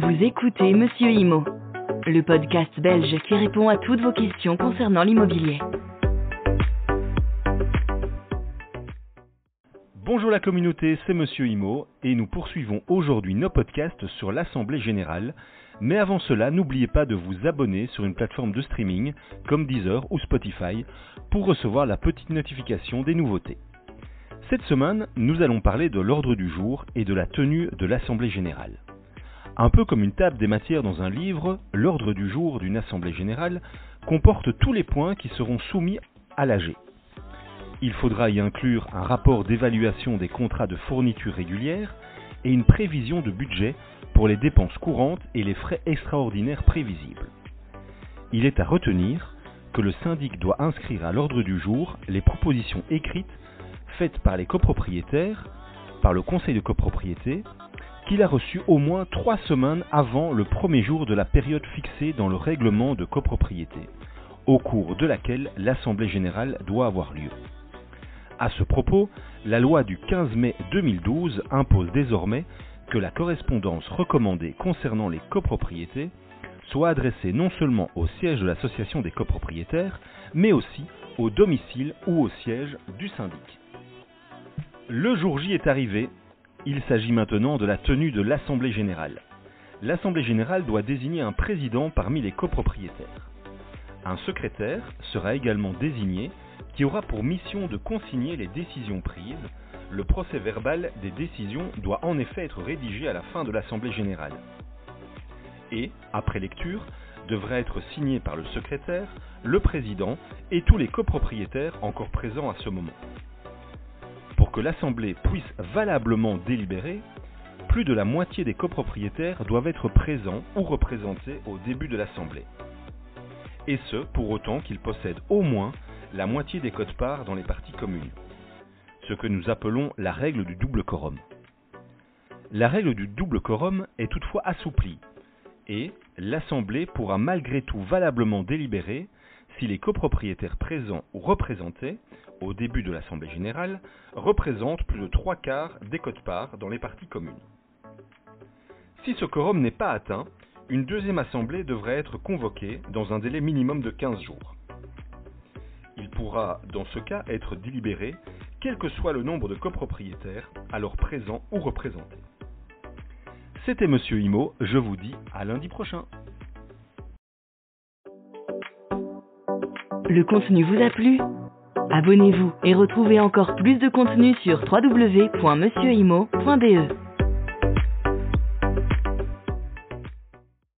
Vous écoutez Monsieur Imo, le podcast belge qui répond à toutes vos questions concernant l'immobilier. Bonjour la communauté, c'est Monsieur Imo et nous poursuivons aujourd'hui nos podcasts sur l'Assemblée Générale. Mais avant cela, n'oubliez pas de vous abonner sur une plateforme de streaming comme Deezer ou Spotify pour recevoir la petite notification des nouveautés. Cette semaine, nous allons parler de l'ordre du jour et de la tenue de l'Assemblée Générale. Un peu comme une table des matières dans un livre, l'ordre du jour d'une assemblée générale comporte tous les points qui seront soumis à l'AG. Il faudra y inclure un rapport d'évaluation des contrats de fourniture régulière et une prévision de budget pour les dépenses courantes et les frais extraordinaires prévisibles. Il est à retenir que le syndic doit inscrire à l'ordre du jour les propositions écrites faites par les copropriétaires, par le conseil de copropriété qu'il a reçu au moins trois semaines avant le premier jour de la période fixée dans le règlement de copropriété, au cours de laquelle l'Assemblée générale doit avoir lieu. À ce propos, la loi du 15 mai 2012 impose désormais que la correspondance recommandée concernant les copropriétés soit adressée non seulement au siège de l'association des copropriétaires, mais aussi au domicile ou au siège du syndic. Le jour J est arrivé il s'agit maintenant de la tenue de l'Assemblée générale. L'Assemblée générale doit désigner un président parmi les copropriétaires. Un secrétaire sera également désigné qui aura pour mission de consigner les décisions prises. Le procès verbal des décisions doit en effet être rédigé à la fin de l'Assemblée générale. Et, après lecture, devra être signé par le secrétaire, le président et tous les copropriétaires encore présents à ce moment que l'Assemblée puisse valablement délibérer, plus de la moitié des copropriétaires doivent être présents ou représentés au début de l'Assemblée. Et ce, pour autant qu'ils possèdent au moins la moitié des codes-parts dans les parties communes. Ce que nous appelons la règle du double quorum. La règle du double quorum est toutefois assouplie, et l'Assemblée pourra malgré tout valablement délibérer si les copropriétaires présents ou représentés au début de l'Assemblée générale, représente plus de trois quarts des cotes-parts dans les parties communes. Si ce quorum n'est pas atteint, une deuxième assemblée devrait être convoquée dans un délai minimum de 15 jours. Il pourra, dans ce cas, être délibéré, quel que soit le nombre de copropriétaires, alors présents ou représentés. C'était Monsieur Imo, je vous dis à lundi prochain. Le contenu vous a plu Abonnez-vous et retrouvez encore plus de contenu sur www.monsieurimo.be.